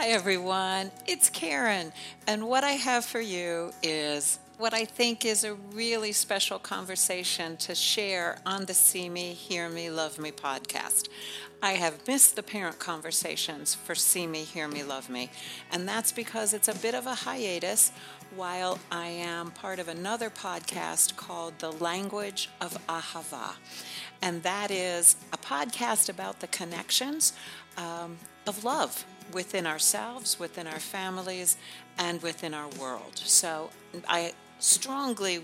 Hi, everyone. It's Karen. And what I have for you is what I think is a really special conversation to share on the See Me, Hear Me, Love Me podcast. I have missed the parent conversations for See Me, Hear Me, Love Me, and that's because it's a bit of a hiatus while I am part of another podcast called The Language of Ahava. And that is a podcast about the connections um, of love within ourselves, within our families, and within our world. So I strongly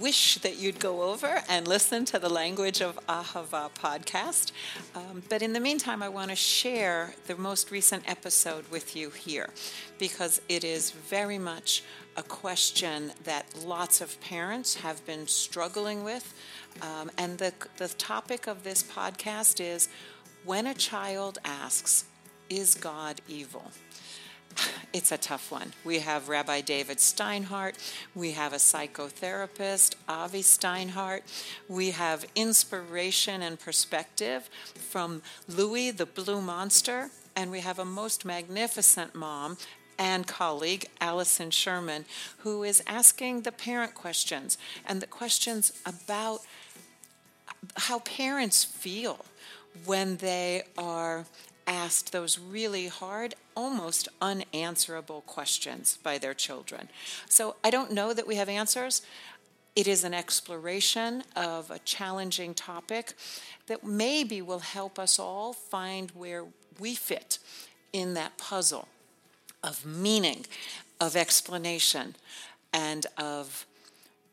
wish that you'd go over and listen to the Language of Ahava podcast. Um, but in the meantime, I want to share the most recent episode with you here because it is very much a question that lots of parents have been struggling with. Um, and the, the topic of this podcast is when a child asks, Is God evil? It's a tough one. We have Rabbi David Steinhardt. We have a psychotherapist, Avi Steinhardt. We have inspiration and perspective from Louie the Blue Monster. And we have a most magnificent mom and colleague, Allison Sherman, who is asking the parent questions and the questions about how parents feel when they are asked those really hard, almost unanswerable questions by their children. So I don't know that we have answers. It is an exploration of a challenging topic that maybe will help us all find where we fit in that puzzle of meaning, of explanation, and of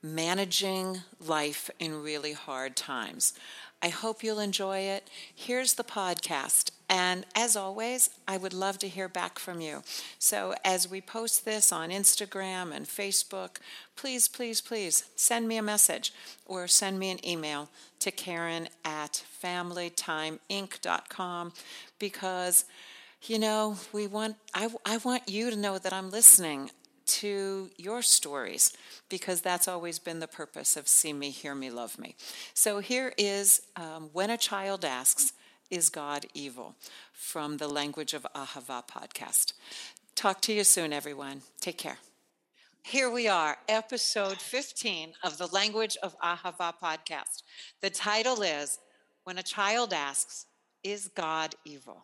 managing life in really hard times. I hope you'll enjoy it. Here's the podcast. And as always, I would love to hear back from you. So as we post this on Instagram and Facebook, please, please, please send me a message or send me an email to Karen at familytimeinc.com because you know we want I, I want you to know that i'm listening to your stories because that's always been the purpose of See Me, Hear Me, Love Me. So here is um, When a Child Asks, Is God Evil? from the Language of Ahava podcast. Talk to you soon, everyone. Take care. Here we are, episode 15 of the Language of Ahava podcast. The title is When a Child Asks, Is God Evil?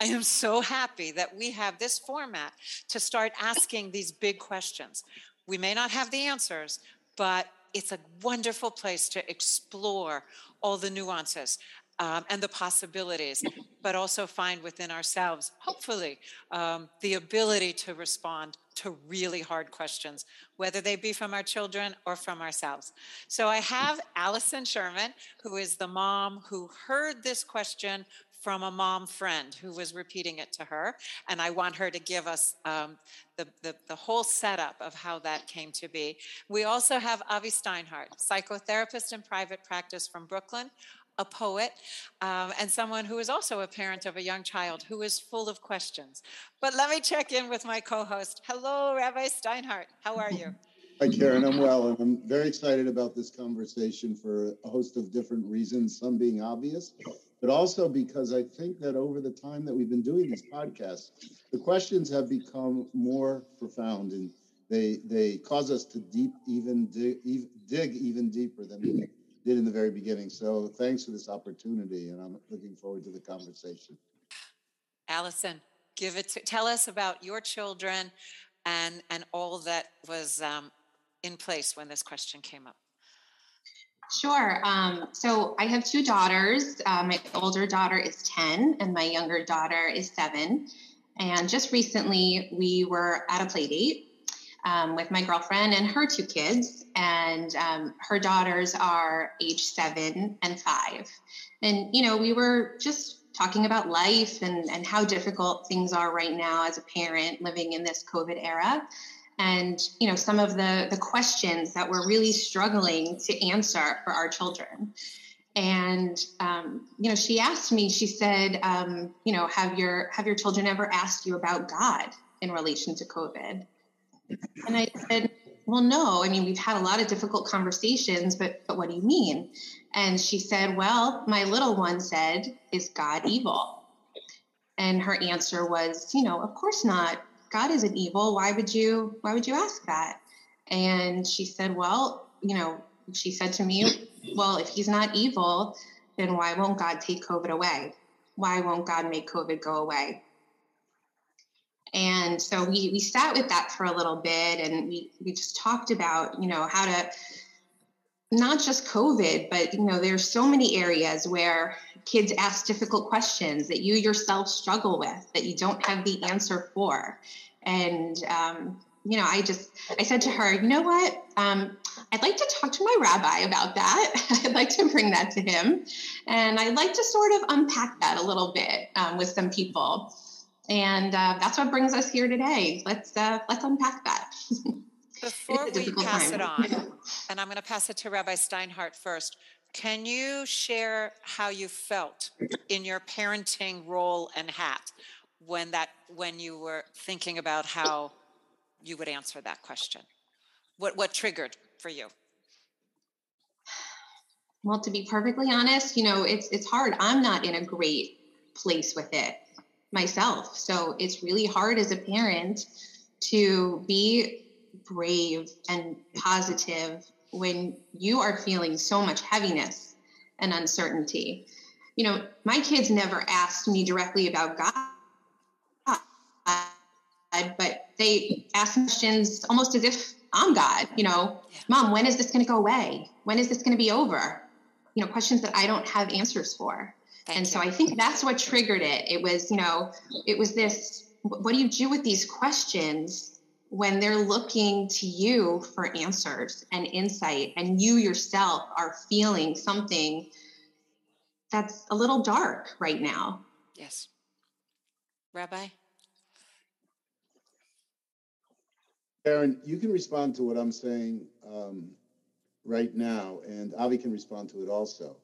I am so happy that we have this format to start asking these big questions. We may not have the answers, but it's a wonderful place to explore all the nuances um, and the possibilities, but also find within ourselves, hopefully, um, the ability to respond to really hard questions, whether they be from our children or from ourselves. So I have Allison Sherman, who is the mom who heard this question from a mom friend who was repeating it to her. And I want her to give us um, the, the, the, whole setup of how that came to be. We also have Avi Steinhardt, psychotherapist in private practice from Brooklyn, a poet, um, and someone who is also a parent of a young child who is full of questions. But let me check in with my co host. Hello, Rabbi Steinhardt. How are you? Hi, Karen. I'm well, and I'm very excited about this conversation for a host of different reasons, some being obvious, but also because I think that over the time that we've been doing these podcasts, the questions have become more profound and they they cause us to deep even dig, dig even deeper than we did in the very beginning. So thanks for this opportunity, and I'm looking forward to the conversation. Allison, give it to, tell us about your children and and all that was um, in place when this question came up. Sure. Um, so I have two daughters. Uh, my older daughter is 10 and my younger daughter is seven. And just recently we were at a play date um, with my girlfriend and her two kids. And um, her daughters are age seven and five. And, you know, we were just talking about life and, and how difficult things are right now as a parent living in this COVID era and you know some of the the questions that we're really struggling to answer for our children and um, you know she asked me she said um, you know have your have your children ever asked you about god in relation to covid and i said well no i mean we've had a lot of difficult conversations but but what do you mean and she said well my little one said is god evil And her answer was, you know, of course not. God isn't evil. Why would you why would you ask that? And she said, well, you know, she said to me, well, if he's not evil, then why won't God take COVID away? Why won't God make COVID go away? And so we, we sat with that for a little bit and we, we just talked about, you know, how to not just COVID, but you know, there's so many areas where kids ask difficult questions that you yourself struggle with that you don't have the answer for. And um, you know, I just I said to her, you know what? Um, I'd like to talk to my rabbi about that. I'd like to bring that to him, and I'd like to sort of unpack that a little bit um, with some people. And uh, that's what brings us here today. Let's uh, let's unpack that. Before we pass time. it on, and I'm going to pass it to Rabbi Steinhardt first. Can you share how you felt in your parenting role and hat when that when you were thinking about how you would answer that question? What what triggered for you? Well, to be perfectly honest, you know, it's it's hard. I'm not in a great place with it myself. So it's really hard as a parent to be brave and positive when you are feeling so much heaviness and uncertainty. You know, my kids never asked me directly about God, but they ask questions almost as if I'm God. You know, mom, when is this going to go away? When is this going to be over? You know, questions that I don't have answers for. Thank and you. so I think that's what triggered it. It was, you know, it was this what do you do with these questions when they're looking to you for answers and insight, and you yourself are feeling something that's a little dark right now? Yes. Rabbi? Aaron, you can respond to what I'm saying um, right now, and Avi can respond to it also.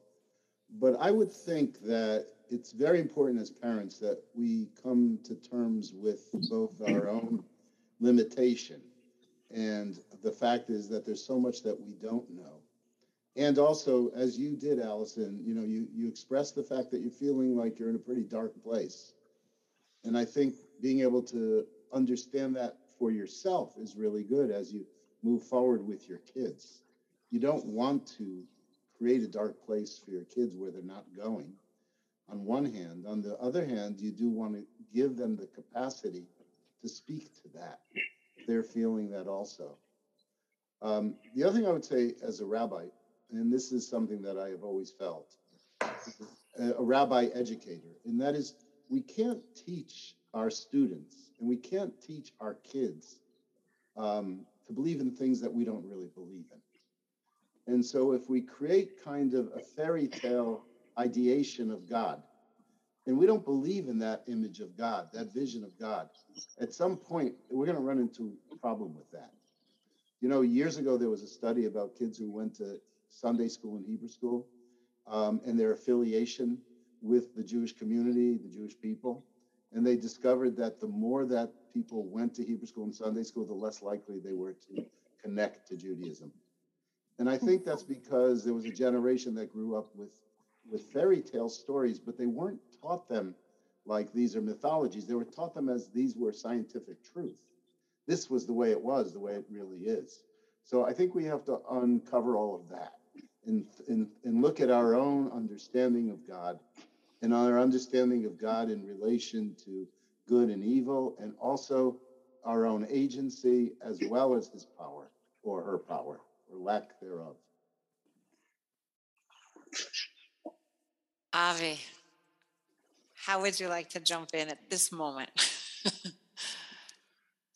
But I would think that it's very important as parents that we come to terms with both our own limitation and the fact is that there's so much that we don't know. And also, as you did, Allison, you know, you you expressed the fact that you're feeling like you're in a pretty dark place. And I think being able to understand that for yourself is really good as you move forward with your kids. You don't want to create a dark place for your kids where they're not going on one hand. On the other hand, you do want to give them the capacity to speak to that. They're feeling that also. Um, the other thing I would say as a rabbi, and this is something that I have always felt, a rabbi educator, and that is we can't teach our students and we can't teach our kids um, to believe in things that we don't really believe in. And so, if we create kind of a fairy tale ideation of God, and we don't believe in that image of God, that vision of God, at some point we're going to run into a problem with that. You know, years ago there was a study about kids who went to Sunday school and Hebrew school um, and their affiliation with the Jewish community, the Jewish people. And they discovered that the more that people went to Hebrew school and Sunday school, the less likely they were to connect to Judaism. And I think that's because there was a generation that grew up with with fairy tale stories, but they weren't taught them like these are mythologies. They were taught them as these were scientific truth. This was the way it was, the way it really is. So I think we have to uncover all of that and, and, and look at our own understanding of God and our understanding of God in relation to good and evil, and also our own agency as well as his power or her power or lack thereof. Avi, how would you like to jump in at this moment?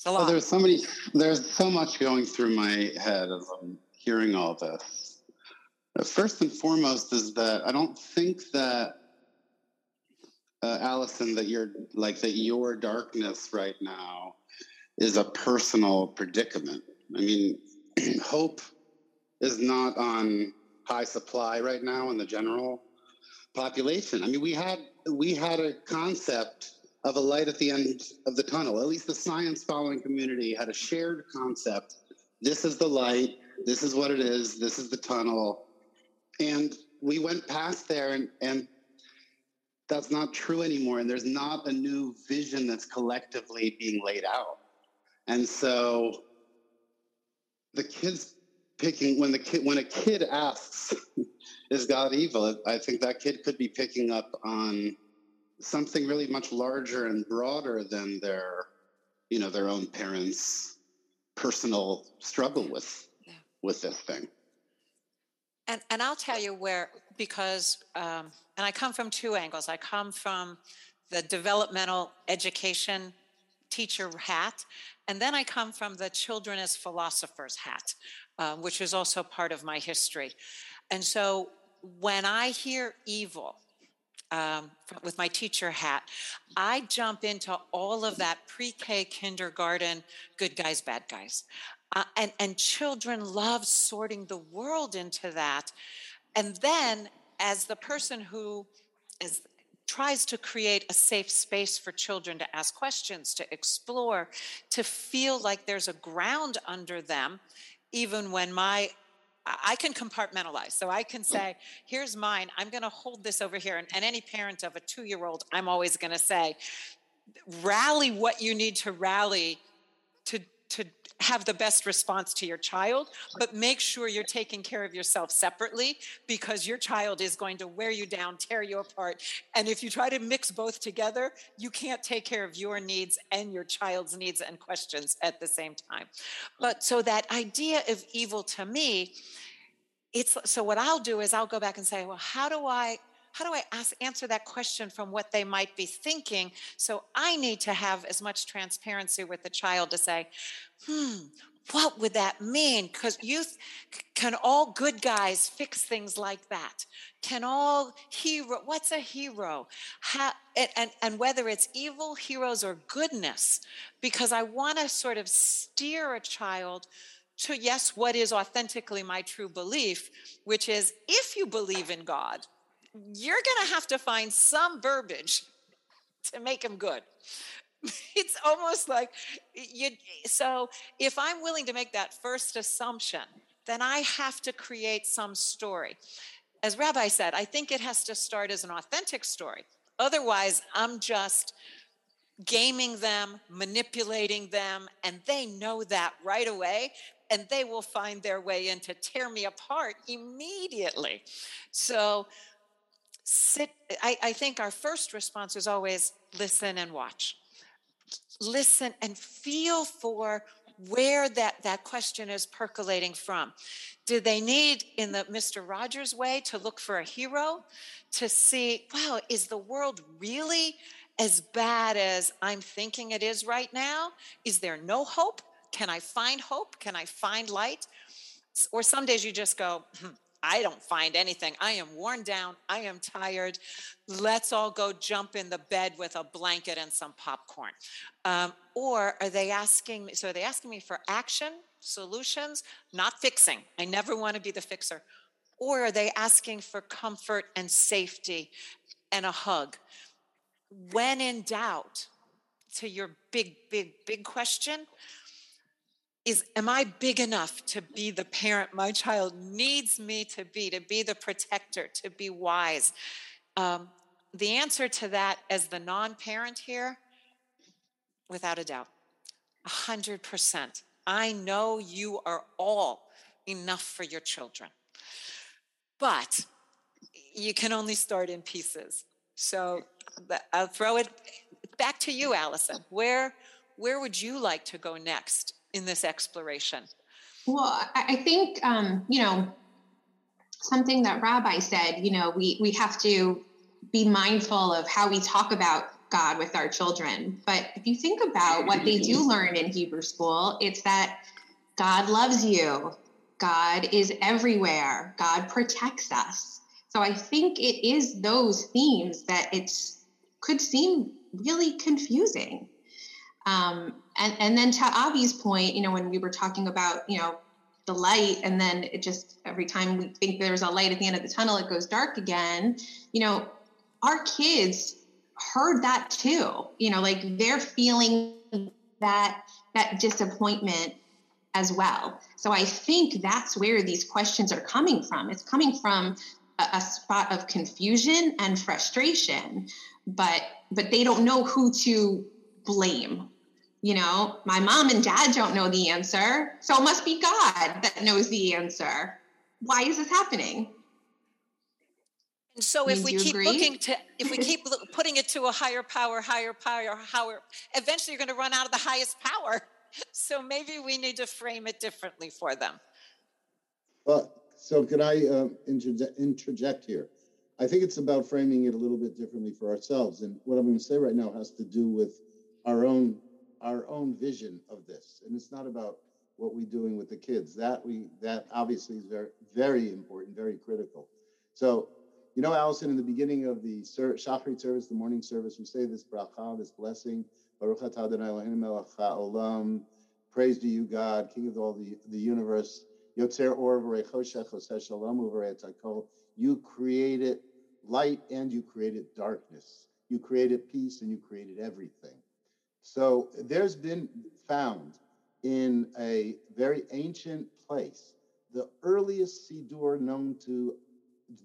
well, there's so many, there's so much going through my head as I'm hearing all this. First and foremost is that I don't think that uh, Allison that you're like that your darkness right now is a personal predicament. I mean, hope is not on high supply right now in the general population. I mean, we had we had a concept of a light at the end of the tunnel. At least the science following community had a shared concept. This is the light. This is what it is. This is the tunnel. And we went past there and, and that's not true anymore. And there's not a new vision that's collectively being laid out. And so the kids picking when the kid when a kid asks, is God evil? I think that kid could be picking up on something really much larger and broader than their, you know, their own parents' personal struggle with yeah. with this thing. And and I'll tell you where because um, and I come from two angles. I come from the developmental education teacher hat, and then I come from the children as philosophers hat, uh, which is also part of my history. And so when I hear evil, um, with my teacher hat, I jump into all of that pre K kindergarten good guys, bad guys. Uh, and, and children love sorting the world into that. And then, as the person who is, tries to create a safe space for children to ask questions, to explore, to feel like there's a ground under them, even when my I can compartmentalize. So I can say, here's mine. I'm going to hold this over here. And, and any parent of a two year old, I'm always going to say, rally what you need to rally to, to have the best response to your child, but make sure you're taking care of yourself separately because your child is going to wear you down, tear you apart. And if you try to mix both together, you can't take care of your needs and your child's needs and questions at the same time. But so that idea of evil to me, it's so what I'll do is I'll go back and say, well, how do I how do I ask, answer that question from what they might be thinking? So I need to have as much transparency with the child to say, hmm, what would that mean? Because youth can all good guys fix things like that? Can all hero? What's a hero? How, and and whether it's evil heroes or goodness, because I want to sort of steer a child to yes, what is authentically my true belief, which is if you believe in God, you're going to have to find some verbiage to make him good. It's almost like you. So if I'm willing to make that first assumption, then I have to create some story. As Rabbi said, I think it has to start as an authentic story. Otherwise, I'm just gaming them, manipulating them, and they know that right away, and they will find their way in to tear me apart immediately. So sit I, I think our first response is always listen and watch listen and feel for where that, that question is percolating from. Do they need, in the Mr. Rogers way, to look for a hero to see, wow, is the world really as bad as I'm thinking it is right now? Is there no hope? Can I find hope? Can I find light? Or some days you just go, hmm, I don't find anything. I am worn down. I am tired. Let's all go jump in the bed with a blanket and some popcorn. Um, or are they asking me? So are they asking me for action, solutions, not fixing? I never want to be the fixer. Or are they asking for comfort and safety and a hug? When in doubt, to your big, big, big question, is am I big enough to be the parent my child needs me to be, to be the protector, to be wise? Um, the answer to that, as the non parent here, without a doubt, 100%. I know you are all enough for your children. But you can only start in pieces. So I'll throw it back to you, Allison. Where, where would you like to go next in this exploration? Well, I think um, you know something that Rabbi said. You know, we we have to be mindful of how we talk about God with our children. But if you think about what they do learn in Hebrew school, it's that God loves you. God is everywhere. God protects us. So I think it is those themes that it's could seem really confusing. Um, and, and then to Avi's point, you know, when we were talking about, you know, the light and then it just every time we think there's a light at the end of the tunnel, it goes dark again, you know, our kids heard that too. You know, like they're feeling that that disappointment as well. So I think that's where these questions are coming from. It's coming from a, a spot of confusion and frustration, but but they don't know who to blame. You know, my mom and dad don't know the answer, so it must be God that knows the answer. Why is this happening? And so if we keep agree? looking to, if we keep putting it to a higher power, higher power, higher, eventually you're going to run out of the highest power. So maybe we need to frame it differently for them. Well, so can I uh, interject, interject here? I think it's about framing it a little bit differently for ourselves. And what I'm going to say right now has to do with our own our own vision of this. And it's not about what we're doing with the kids. That we that obviously is very very important, very critical. So you know, Allison, in the beginning of the ser- Shachrit service, the morning service, we say this bracha, this blessing, Baruch haolam, praise to you, God, King of all the, the universe, Yotzer or You created light and you created darkness. You created peace and you created everything. So there's been found in a very ancient place the earliest Siddur known to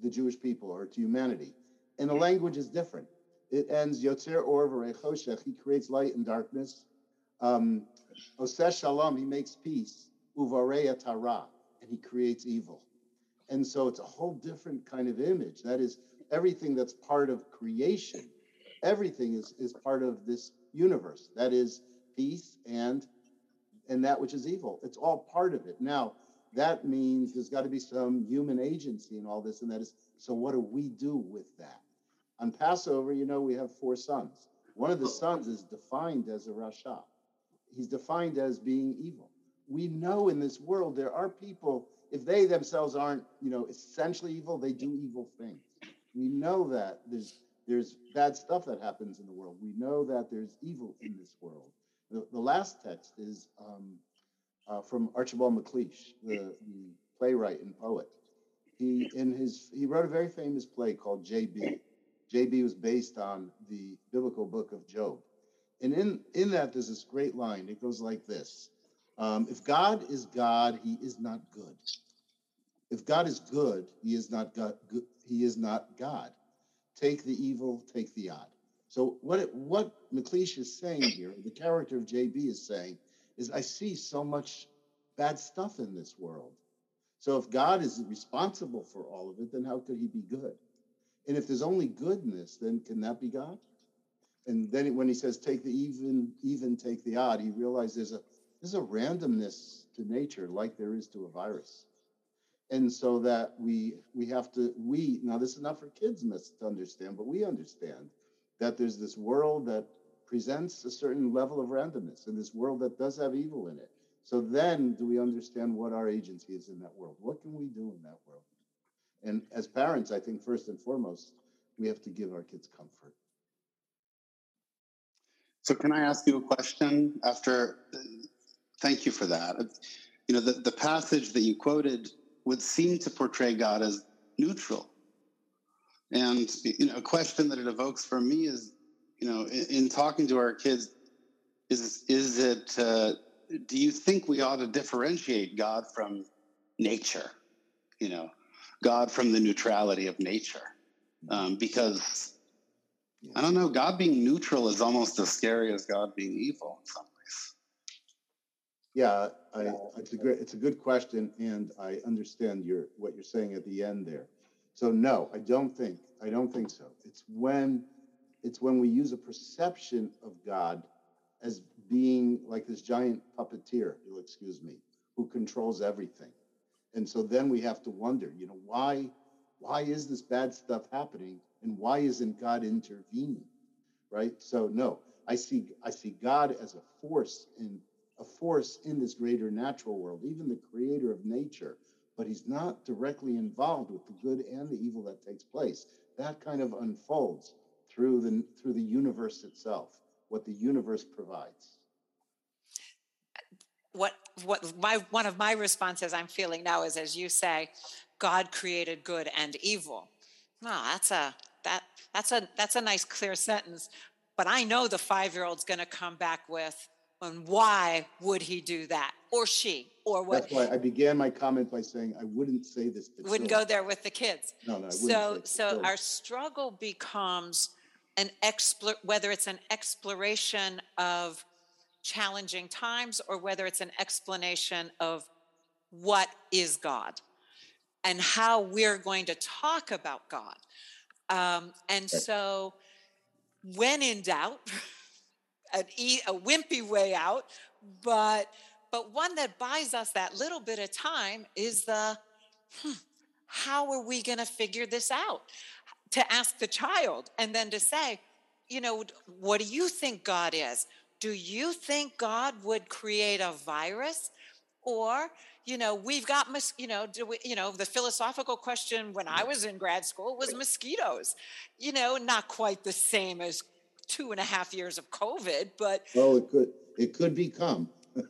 the Jewish people or to humanity. And the language is different. It ends Yotzer Or Choshech. He creates light and darkness. Um, Oseh Shalom. He makes peace. Uvareya Tara. And he creates evil. And so it's a whole different kind of image. That is everything that's part of creation. Everything is, is part of this universe. That is peace and and that which is evil. It's all part of it. Now, that means there's got to be some human agency in all this. And that is, so what do we do with that? On Passover, you know, we have four sons. One of the oh. sons is defined as a Rasha. He's defined as being evil. We know in this world there are people, if they themselves aren't, you know, essentially evil, they do evil things. We know that there's there's bad stuff that happens in the world. We know that there's evil in this world. The, the last text is um, uh, from Archibald MacLeish, the, the playwright and poet. He in his he wrote a very famous play called J.B. J.B. was based on the biblical book of Job, and in in that there's this great line. It goes like this: um, If God is God, He is not good. If God is good, He is not God. He is not God. Take the evil, take the odd. So what it, what MacLeish is saying here, the character of JB is saying, is I see so much bad stuff in this world. So if God is responsible for all of it, then how could he be good? And if there's only goodness, then can that be God? And then when he says take the even, even take the odd, he realizes there's a there's a randomness to nature like there is to a virus. And so that we we have to we now this is not for kids to understand, but we understand that there's this world that presents a certain level of randomness in this world that does have evil in it. So then do we understand what our agency is in that world? What can we do in that world? And as parents, I think first and foremost, we have to give our kids comfort. So can I ask you a question after thank you for that. You know, the, the passage that you quoted would seem to portray God as neutral. And you know, a question that it evokes for me is you know, in, in talking to our kids, is is it? Uh, do you think we ought to differentiate God from nature? You know, God from the neutrality of nature, um, because I don't know. God being neutral is almost as scary as God being evil in some. Yeah, I, it's a great, it's a good question, and I understand your what you're saying at the end there. So no, I don't think I don't think so. It's when it's when we use a perception of God as being like this giant puppeteer, you'll excuse me, who controls everything. And so then we have to wonder, you know, why why is this bad stuff happening and why isn't God intervening? Right? So no, I see I see God as a force in a force in this greater natural world, even the creator of nature, but he's not directly involved with the good and the evil that takes place. That kind of unfolds through the through the universe itself, what the universe provides. What what my one of my responses I'm feeling now is as you say, God created good and evil. Well, that's a that that's a that's a nice clear sentence. But I know the five year old's to come back with, and why would he do that or she or what That's why I began my comment by saying I wouldn't say this to wouldn't go there with the kids. No, no, I wouldn't so so our struggle becomes an explore whether it's an exploration of challenging times or whether it's an explanation of what is god and how we're going to talk about god. Um, and so when in doubt an e- a wimpy way out but but one that buys us that little bit of time is the hmm, how are we going to figure this out? To ask the child and then to say you know what do you think god is? Do you think god would create a virus? Or you know we've got mos- you know do we, you know the philosophical question when i was in grad school was mosquitoes. You know not quite the same as two and a half years of covid but Oh, it could it could become.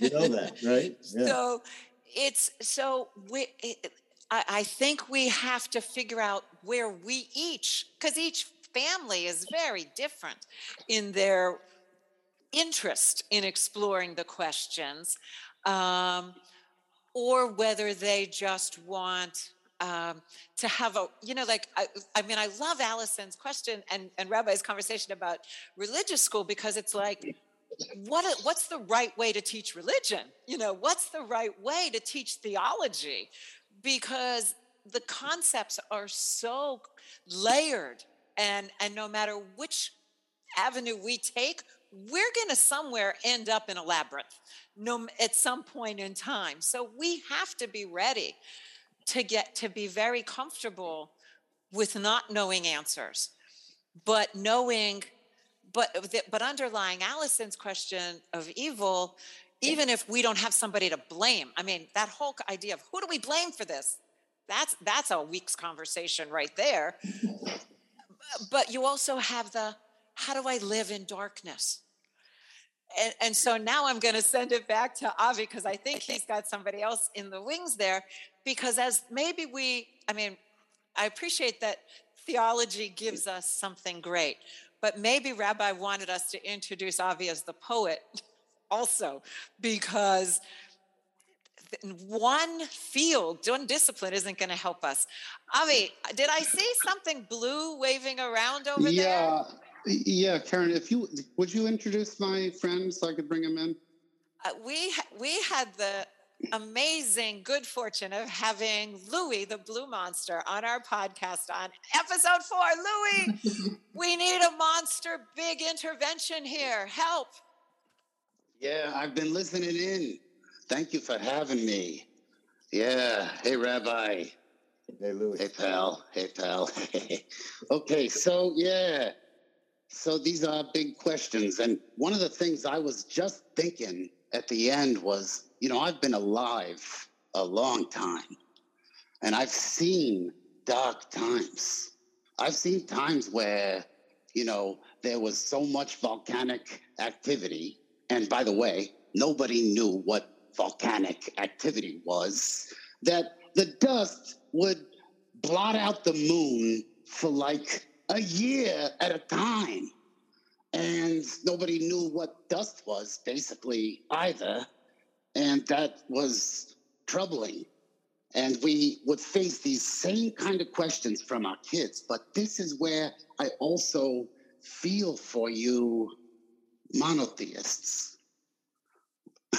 You know that, right? Yeah. so it's so we it, I, I think we have to figure out where we each because each family is very different in their interest in exploring the questions um, or whether they just want um, to have a you know like I, I mean i love allison's question and, and rabbi's conversation about religious school because it's like what what's the right way to teach religion? You know what's the right way to teach theology? Because the concepts are so layered and and no matter which avenue we take we're going to somewhere end up in a labyrinth no at some point in time. So we have to be ready to get to be very comfortable with not knowing answers but knowing but but underlying allison's question of evil even if we don't have somebody to blame. I mean that whole idea of who do we blame for this? That's that's a week's conversation right there. But you also have the how do i live in darkness and, and so now i'm going to send it back to avi because i think he's got somebody else in the wings there because as maybe we i mean i appreciate that theology gives us something great but maybe rabbi wanted us to introduce avi as the poet also because one field one discipline isn't going to help us. Avi did i see something blue waving around over there yeah, yeah, Karen. If you would you introduce my friend so I could bring him in? uh, we we had the amazing good fortune of having Louis the Blue Monster on our podcast on episode four. Louis, we need a monster big intervention here. Help! Yeah, I've been listening in. Thank you for having me. Yeah. Hey, Rabbi. Hey, Louis. Hey, pal. Hey, pal. okay, so yeah. So these are big questions. And one of the things I was just thinking at the end was, you know, I've been alive a long time and I've seen dark times. I've seen times where, you know, there was so much volcanic activity. And by the way, nobody knew what volcanic activity was, that the dust would blot out the moon for like a year at a time. And nobody knew what dust was, basically, either. And that was troubling. And we would face these same kind of questions from our kids. But this is where I also feel for you, monotheists.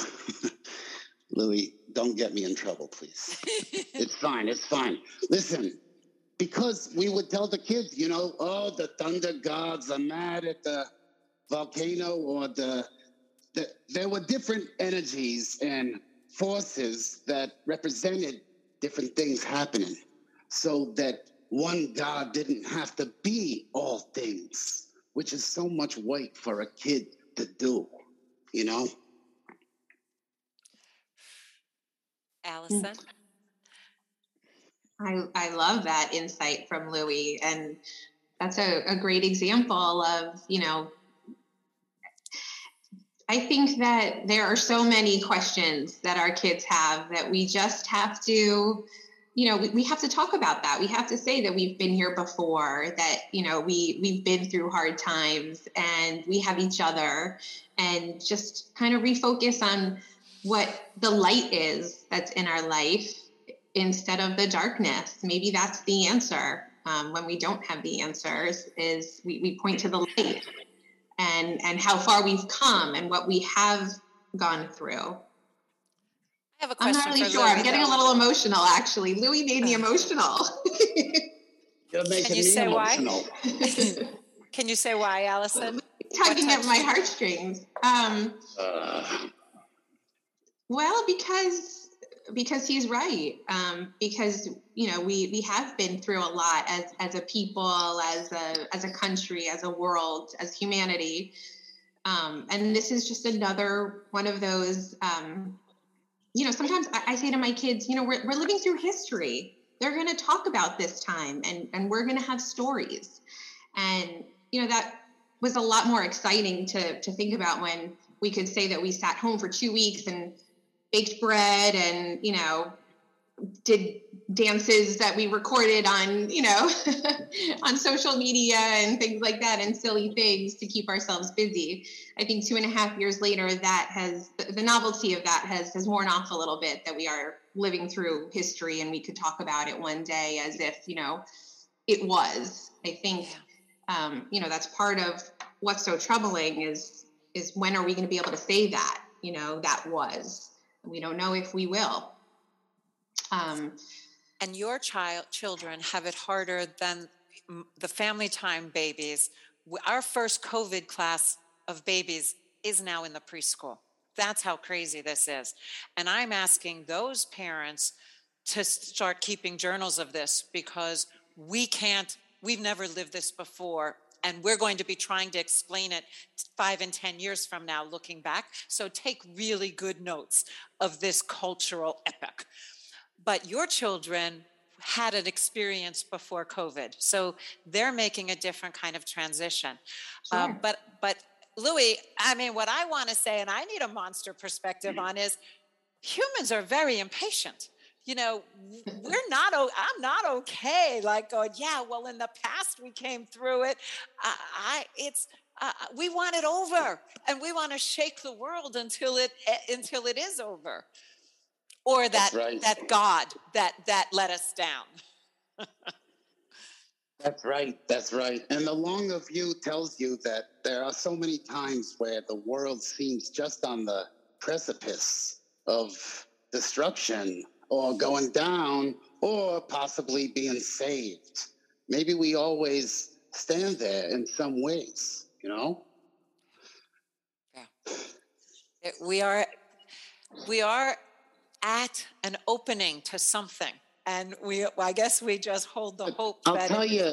Louis, don't get me in trouble, please. it's fine. It's fine. Listen, because we would tell the kids, you know, oh, the thunder gods are mad at the volcano, or the, the there were different energies and forces that represented different things happening, so that one God didn't have to be all things, which is so much weight for a kid to do, you know. Allison. I, I love that insight from Louis. And that's a, a great example of, you know, I think that there are so many questions that our kids have that we just have to you know, we, we have to talk about that. We have to say that we've been here before, that, you know, we, we've been through hard times and we have each other and just kind of refocus on what the light is that's in our life instead of the darkness. Maybe that's the answer. Um, when we don't have the answers is we, we point to the light and and how far we've come and what we have gone through I have a question. I'm not really for sure. Louis, I'm getting a little emotional, actually. Louis made me emotional. You're making Can you me say why? Can you say why, Allison? Tugging at my heartstrings. Um, Uh, well, because because he's right. Um, because you know we we have been through a lot as as a people, as a as a country, as a world, as humanity. Um, and this is just another one of those. Um, you know, sometimes I, I say to my kids, you know, we're we're living through history. They're going to talk about this time, and and we're going to have stories. And you know that was a lot more exciting to to think about when we could say that we sat home for two weeks and baked bread and you know did dances that we recorded on you know on social media and things like that and silly things to keep ourselves busy. I think two and a half years later that has the novelty of that has has worn off a little bit that we are living through history and we could talk about it one day as if you know it was. I think um, you know that's part of what's so troubling is is when are we going to be able to say that you know that was we don't know if we will. Um, and your child children have it harder than the family time babies. Our first covid class of babies is now in the preschool. That's how crazy this is. And i'm asking those parents to start keeping journals of this because we can't we've never lived this before and we're going to be trying to explain it five and ten years from now looking back so take really good notes of this cultural epic but your children had an experience before COVID, so they're making a different kind of transition. Uh, Sure. but but Louis, I mean, what I want to say, and I need a monster perspective on, is humans are very impatient. You know, we're not. I'm not okay. Like going, yeah. Well, in the past we came through it. I, I it's. Uh, we want it over, and we want to shake the world until it eh, until it is over or that right. that God that that let us down. That's right. That's right. And the longer view tells you that there are so many times where the world seems just on the precipice of destruction or going down or possibly being saved. Maybe we always stand there in some ways, you know? It- We are we are at an opening to something, and we I guess we just hold the hope I'll that tell it- you.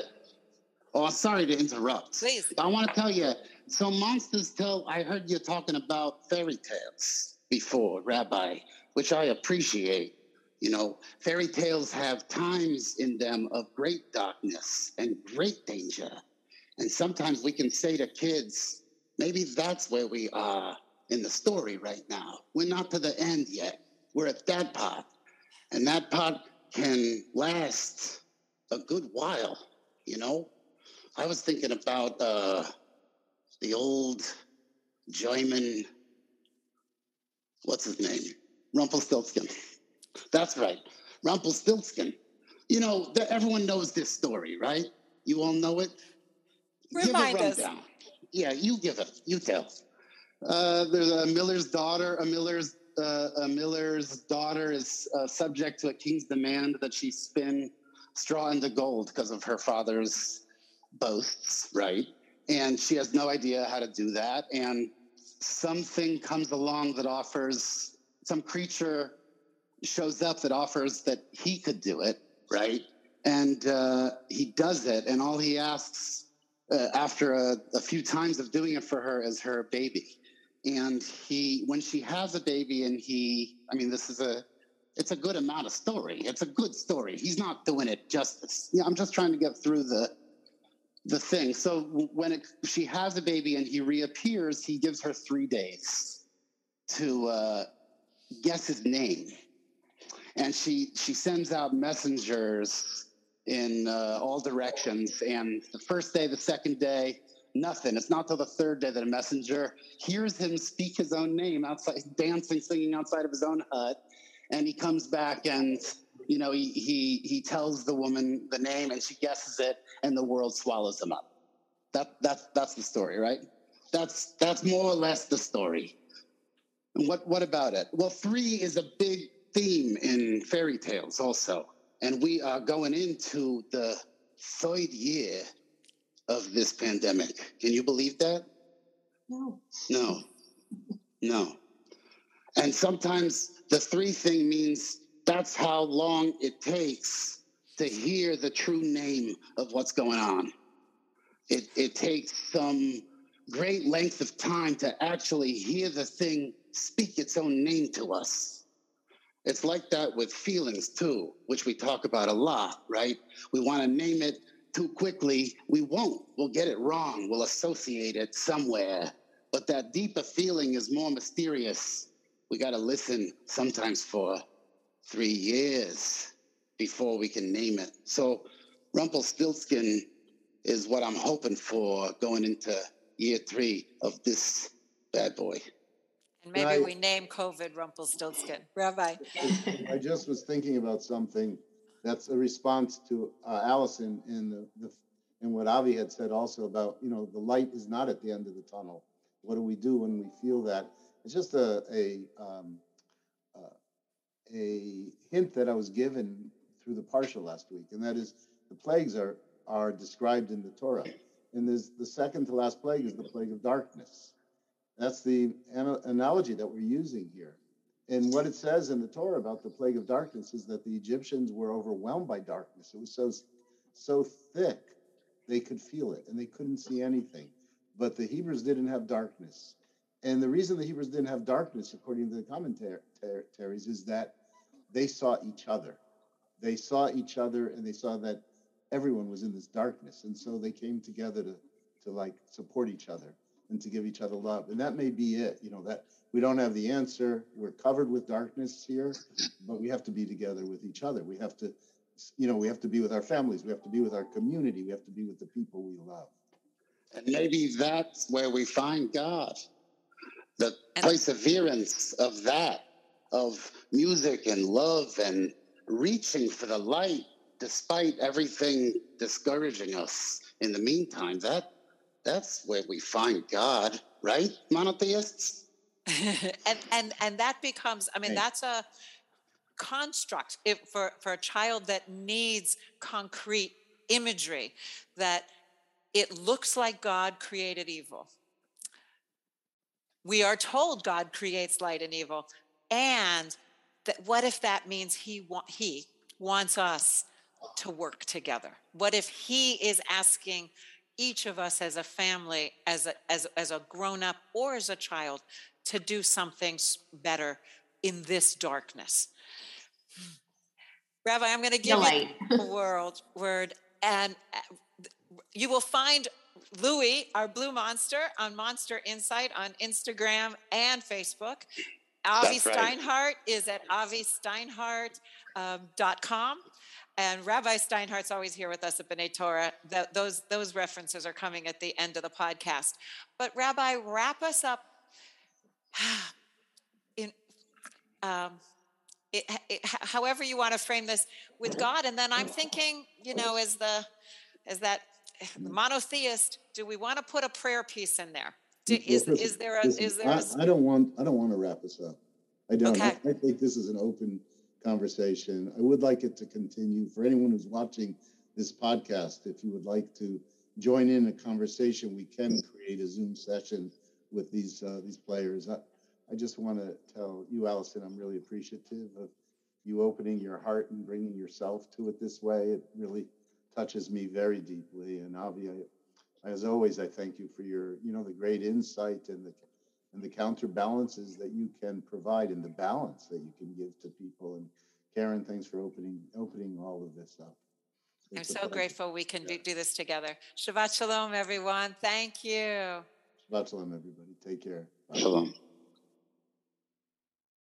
Oh, sorry to interrupt. Please. I want to tell you. So, monsters tell. I heard you talking about fairy tales before, Rabbi, which I appreciate. You know, fairy tales have times in them of great darkness and great danger. And sometimes we can say to kids, maybe that's where we are in the story right now. We're not to the end yet. We're at that part. And that part can last a good while, you know? I was thinking about uh, the old Joyman, what's his name? Rumpelstiltskin. That's right, Rumpelstiltskin. You know, the, everyone knows this story, right? You all know it? Remind give a us. rundown. Yeah, you give it. You tell. Uh, there's a Miller's daughter. A Miller's uh, a Miller's daughter is uh, subject to a king's demand that she spin straw into gold because of her father's boasts, right? And she has no idea how to do that. And something comes along that offers some creature shows up that offers that he could do it, right? And uh, he does it, and all he asks uh, after a, a few times of doing it for her is her baby. And he, when she has a baby, and he, I mean, this is a, it's a good amount of story. It's a good story. He's not doing it justice. Yeah, I'm just trying to get through the, the thing. So when it, she has a baby and he reappears, he gives her three days to uh, guess his name. And she she sends out messengers in uh, all directions. And the first day, the second day, nothing. It's not till the third day that a messenger hears him speak his own name outside, dancing, singing outside of his own hut, and he comes back and you know he he he tells the woman the name, and she guesses it, and the world swallows him up. That that's that's the story, right? That's that's more or less the story. What what about it? Well, three is a big theme in fairy tales also. And we are going into the third year of this pandemic. Can you believe that? No. No. No. And sometimes the three thing means that's how long it takes to hear the true name of what's going on. It, it takes some great length of time to actually hear the thing speak its own name to us. It's like that with feelings too, which we talk about a lot, right? We want to name it too quickly. We won't. We'll get it wrong. We'll associate it somewhere. But that deeper feeling is more mysterious. We got to listen sometimes for three years before we can name it. So Rumpelstiltskin is what I'm hoping for going into year three of this bad boy. And maybe I, we name COVID Rumpelstiltskin. Rabbi. I just was thinking about something that's a response to uh, Allison and the, the and what Avi had said also about you know the light is not at the end of the tunnel. What do we do when we feel that? It's just a a um, uh, a hint that I was given through the parsha last week, and that is the plagues are are described in the Torah, and there's the second to last plague is the plague of darkness. That's the an- analogy that we're using here. And what it says in the Torah about the plague of darkness is that the Egyptians were overwhelmed by darkness. It was so so thick they could feel it and they couldn't see anything. But the Hebrews didn't have darkness. And the reason the Hebrews didn't have darkness, according to the commentaries, is that they saw each other. They saw each other and they saw that everyone was in this darkness. And so they came together to, to like support each other and to give each other love. And that may be it. You know, that we don't have the answer. We're covered with darkness here, but we have to be together with each other. We have to, you know, we have to be with our families. We have to be with our community. We have to be with the people we love. And maybe that's where we find God. The perseverance of that, of music and love and reaching for the light despite everything discouraging us in the meantime. That that's where we find God, right? Monotheists. and and and that becomes. I mean, right. that's a construct if, for for a child that needs concrete imagery. That it looks like God created evil. We are told God creates light and evil, and that what if that means he wa- he wants us to work together? What if he is asking each of us as a family, as a, as, as a grown up or as a child, to do something better in this darkness. Rabbi, I'm going to give you a world word, and uh, you will find Louie, our blue monster, on Monster Insight on Instagram and Facebook. Avi right. Steinhardt is at avi avisteinhardt.com. Um, and Rabbi Steinhardt's always here with us at B'nai Torah. The, those, those references are coming at the end of the podcast. But Rabbi, wrap us up in um, it, it, however you want to frame this with God. And then I'm thinking, you know, as the as that monotheist, do we want to put a prayer piece in there? Do, is, well, is there a is there? I, I don't want I don't want to wrap us up. I don't. Okay. I, I think this is an open conversation. I would like it to continue. For anyone who's watching this podcast, if you would like to join in a conversation, we can create a Zoom session with these uh, these players. I, I just want to tell you, Allison, I'm really appreciative of you opening your heart and bringing yourself to it this way. It really touches me very deeply. And Avi, I, as always, I thank you for your, you know, the great insight and the and the counterbalances that you can provide and the balance that you can give to people. And Karen, thanks for opening opening all of this up. It's I'm so grateful we can yeah. do this together. Shabbat shalom, everyone. Thank you. Shabbat shalom, everybody. Take care. Bye. Shalom.